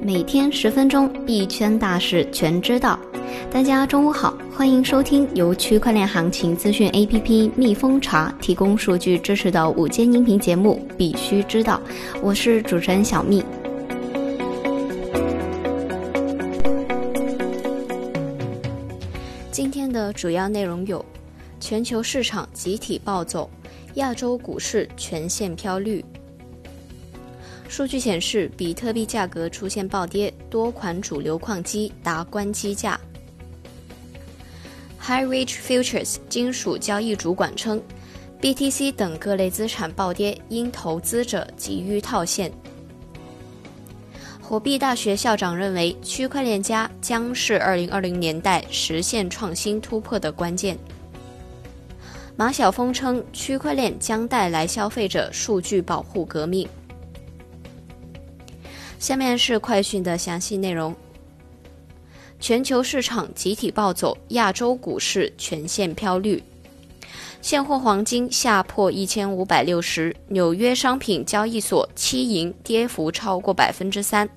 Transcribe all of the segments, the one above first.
每天十分钟，币圈大事全知道。大家中午好，欢迎收听由区块链行情资讯 APP 蜜蜂茶提供数据支持的午间音频节目《必须知道》，我是主持人小蜜。今天的主要内容有：全球市场集体暴走，亚洲股市全线飘绿。数据显示，比特币价格出现暴跌，多款主流矿机达关机价。High Reach Futures 金属交易主管称，BTC 等各类资产暴跌，因投资者急于套现。火币大学校长认为，区块链加将是2020年代实现创新突破的关键。马晓峰称，区块链将带来消费者数据保护革命。下面是快讯的详细内容。全球市场集体暴走，亚洲股市全线飘绿。现货黄金下破一千五百六十，纽约商品交易所期银跌幅超过百分之三。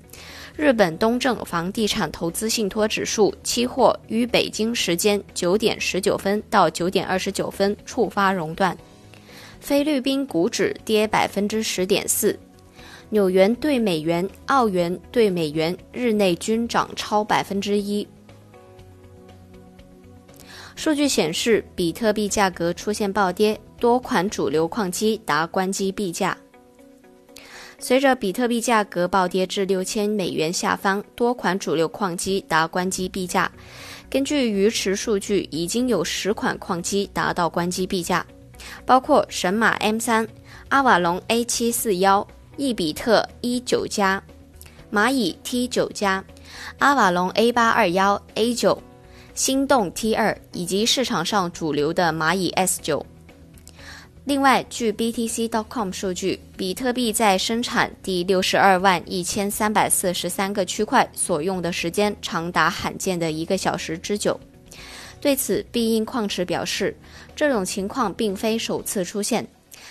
日本东证房地产投资信托指数期货于北京时间九点十九分到九点二十九分触发熔断。菲律宾股指跌百分之十点四。纽元对美元、澳元对美元日内均涨超百分之一。数据显示，比特币价格出现暴跌，多款主流矿机达关机币价。随着比特币价格暴跌至六千美元下方，多款主流矿机达关机币价。根据鱼池数据，已经有十款矿机达到关机币价，包括神马 M 三、阿瓦隆 A 七四幺。易比特一九加，蚂蚁 T 九加，阿瓦隆 A 八二幺 A 九，心动 T 二以及市场上主流的蚂蚁 S 九。另外，据 BTC.com 数据，比特币在生产第六十二万一千三百四十三个区块所用的时间长达罕见的一个小时之久。对此，必应矿池表示，这种情况并非首次出现。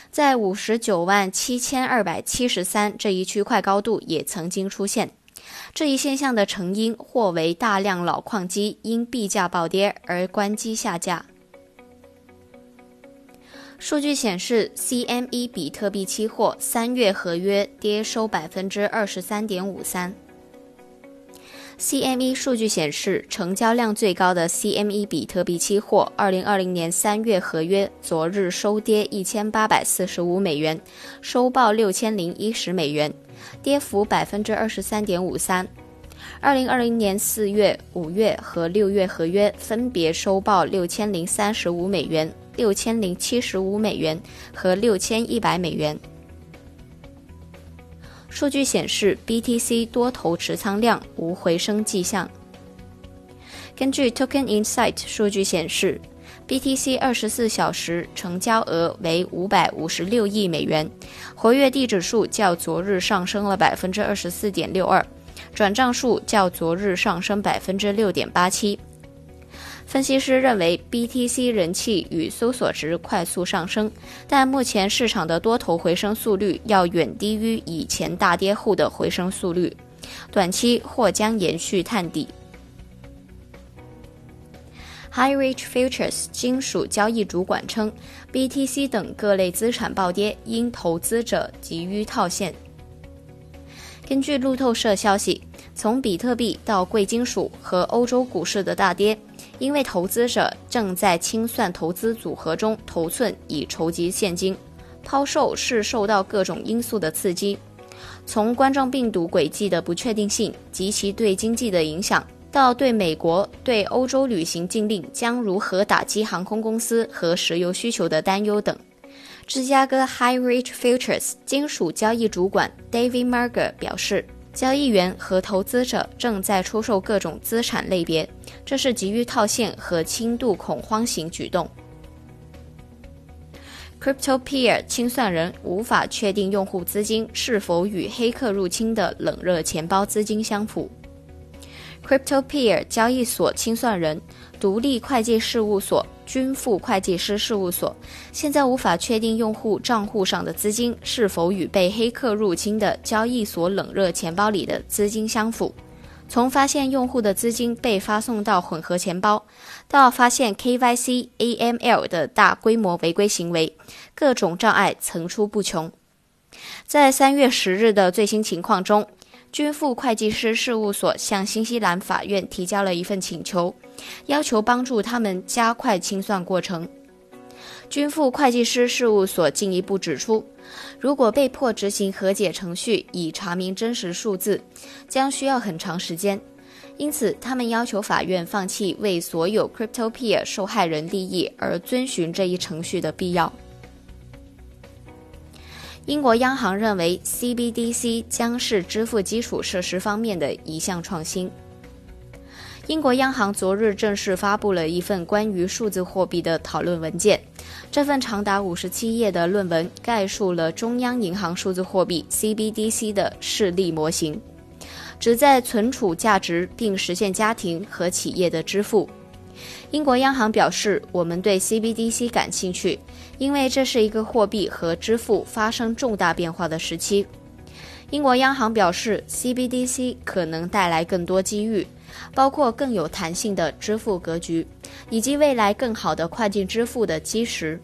在五十九万七千二百七十三这一区块高度也曾经出现，这一现象的成因或为大量老矿机因币价暴跌而关机下架。数据显示，CME 比特币期货三月合约跌收百分之二十三点五三。CME 数据显示，成交量最高的 CME 比特币期货2020年3月合约昨日收跌1845美元，收报6010美元，跌幅23.53%。2020年4月、5月和6月合约分别收报6035美元、6075美元和6100美元。数据显示，BTC 多头持仓量无回升迹象。根据 Token Insight 数据显示，BTC 二十四小时成交额为五百五十六亿美元，活跃地址数较昨日上升了百分之二十四点六二，转账数较昨日上升百分之六点八七。分析师认为，BTC 人气与搜索值快速上升，但目前市场的多头回升速率要远低于以前大跌后的回升速率，短期或将延续探底。High Reach Futures 金属交易主管称，BTC 等各类资产暴跌，因投资者急于套现。根据路透社消息，从比特币到贵金属和欧洲股市的大跌。因为投资者正在清算投资组合中头寸以筹集现金，抛售是受到各种因素的刺激，从冠状病毒轨迹的不确定性及其对经济的影响，到对美国对欧洲旅行禁令将如何打击航空公司和石油需求的担忧等。芝加哥 High Reach Futures 金属交易主管 David Marger 表示。交易员和投资者正在出售各种资产类别，这是急于套现和轻度恐慌型举动。Cryptopeer 清算人无法确定用户资金是否与黑客入侵的冷热钱包资金相符。Cryptopeer 交易所清算人、独立会计事务所、君富会计师事务所现在无法确定用户账户上的资金是否与被黑客入侵的交易所冷热钱包里的资金相符。从发现用户的资金被发送到混合钱包，到发现 KYC、AML 的大规模违规行为，各种障碍层出不穷。在三月十日的最新情况中，君富会计师事务所向新西兰法院提交了一份请求，要求帮助他们加快清算过程。君富会计师事务所进一步指出，如果被迫执行和解程序以查明真实数字，将需要很长时间。因此，他们要求法院放弃为所有 Cryptopeer 受害人利益而遵循这一程序的必要。英国央行认为 CBDC 将是支付基础设施方面的一项创新。英国央行昨日正式发布了一份关于数字货币的讨论文件。这份长达五十七页的论文概述了中央银行数字货币 CBDC 的示例模型，旨在存储价值并实现家庭和企业的支付。英国央行表示，我们对 CBDC 感兴趣，因为这是一个货币和支付发生重大变化的时期。英国央行表示，CBDC 可能带来更多机遇。包括更有弹性的支付格局，以及未来更好的跨境支付的基石，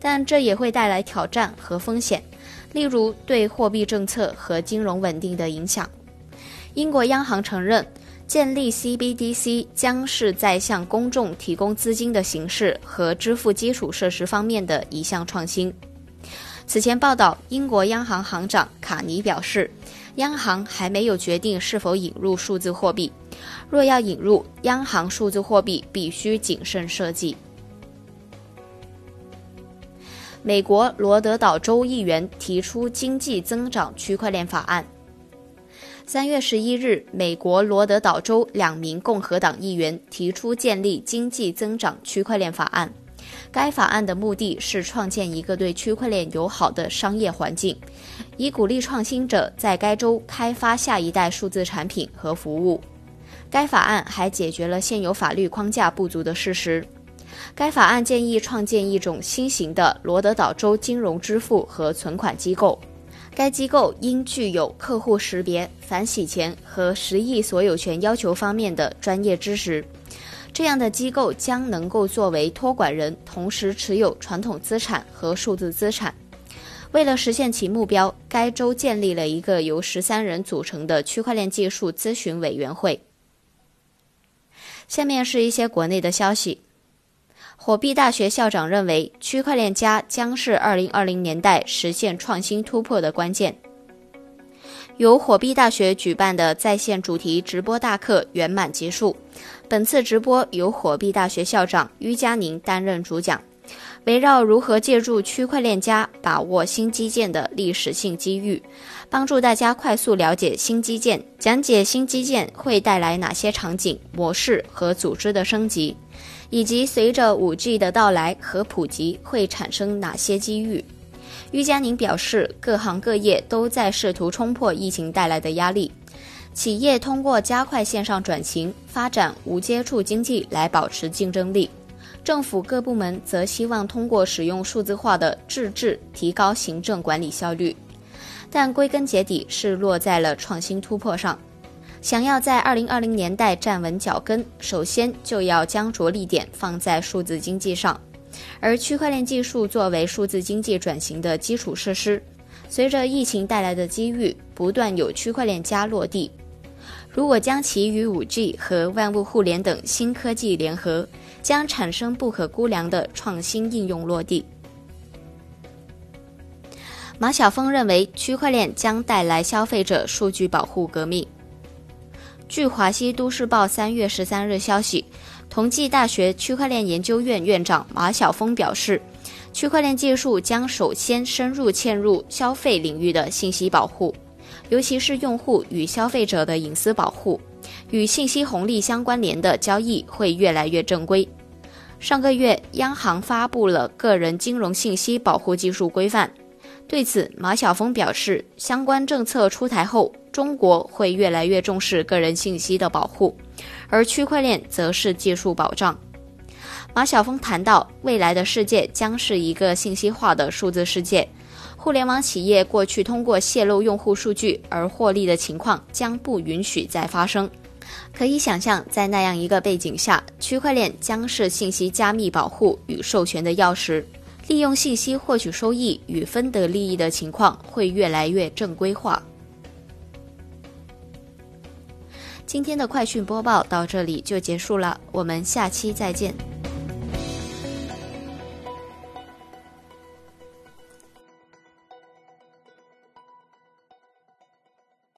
但这也会带来挑战和风险，例如对货币政策和金融稳定的影响。英国央行承认，建立 CBDC 将是在向公众提供资金的形式和支付基础设施方面的一项创新。此前报道，英国央行行长卡尼表示，央行还没有决定是否引入数字货币。若要引入央行数字货币，必须谨慎设计。美国罗德岛州议员提出经济增长区块链法案。三月十一日，美国罗德岛州两名共和党议员提出建立经济增长区块链法案。该法案的目的是创建一个对区块链友好的商业环境，以鼓励创新者在该州开发下一代数字产品和服务。该法案还解决了现有法律框架不足的事实。该法案建议创建一种新型的罗德岛州金融支付和存款机构，该机构应具有客户识别、反洗钱和十亿所有权要求方面的专业知识。这样的机构将能够作为托管人，同时持有传统资产和数字资产。为了实现其目标，该州建立了一个由十三人组成的区块链技术咨询委员会。下面是一些国内的消息。火币大学校长认为，区块链加将是2020年代实现创新突破的关键。由火币大学举办的在线主题直播大课圆满结束。本次直播由火币大学校长于佳宁担任主讲，围绕如何借助区块链加把握新基建的历史性机遇。帮助大家快速了解新基建，讲解新基建会带来哪些场景、模式和组织的升级，以及随着 5G 的到来和普及会产生哪些机遇。于佳宁表示，各行各业都在试图冲破疫情带来的压力，企业通过加快线上转型、发展无接触经济来保持竞争力，政府各部门则希望通过使用数字化的自治提高行政管理效率。但归根结底是落在了创新突破上。想要在二零二零年代站稳脚跟，首先就要将着力点放在数字经济上。而区块链技术作为数字经济转型的基础设施，随着疫情带来的机遇，不断有区块链加落地。如果将其与五 G 和万物互联等新科技联合，将产生不可估量的创新应用落地。马晓峰认为，区块链将带来消费者数据保护革命。据华西都市报三月十三日消息，同济大学区块链研究院院长马晓峰表示，区块链技术将首先深入嵌入消费领域的信息保护，尤其是用户与消费者的隐私保护，与信息红利相关联的交易会越来越正规。上个月，央行发布了个人金融信息保护技术规范。对此，马晓峰表示，相关政策出台后，中国会越来越重视个人信息的保护，而区块链则是技术保障。马晓峰谈到，未来的世界将是一个信息化的数字世界，互联网企业过去通过泄露用户数据而获利的情况将不允许再发生。可以想象，在那样一个背景下，区块链将是信息加密保护与授权的钥匙，利用信息获取收益与分得利益的情况会越来越正规化。今天的快讯播报到这里就结束了，我们下期再见。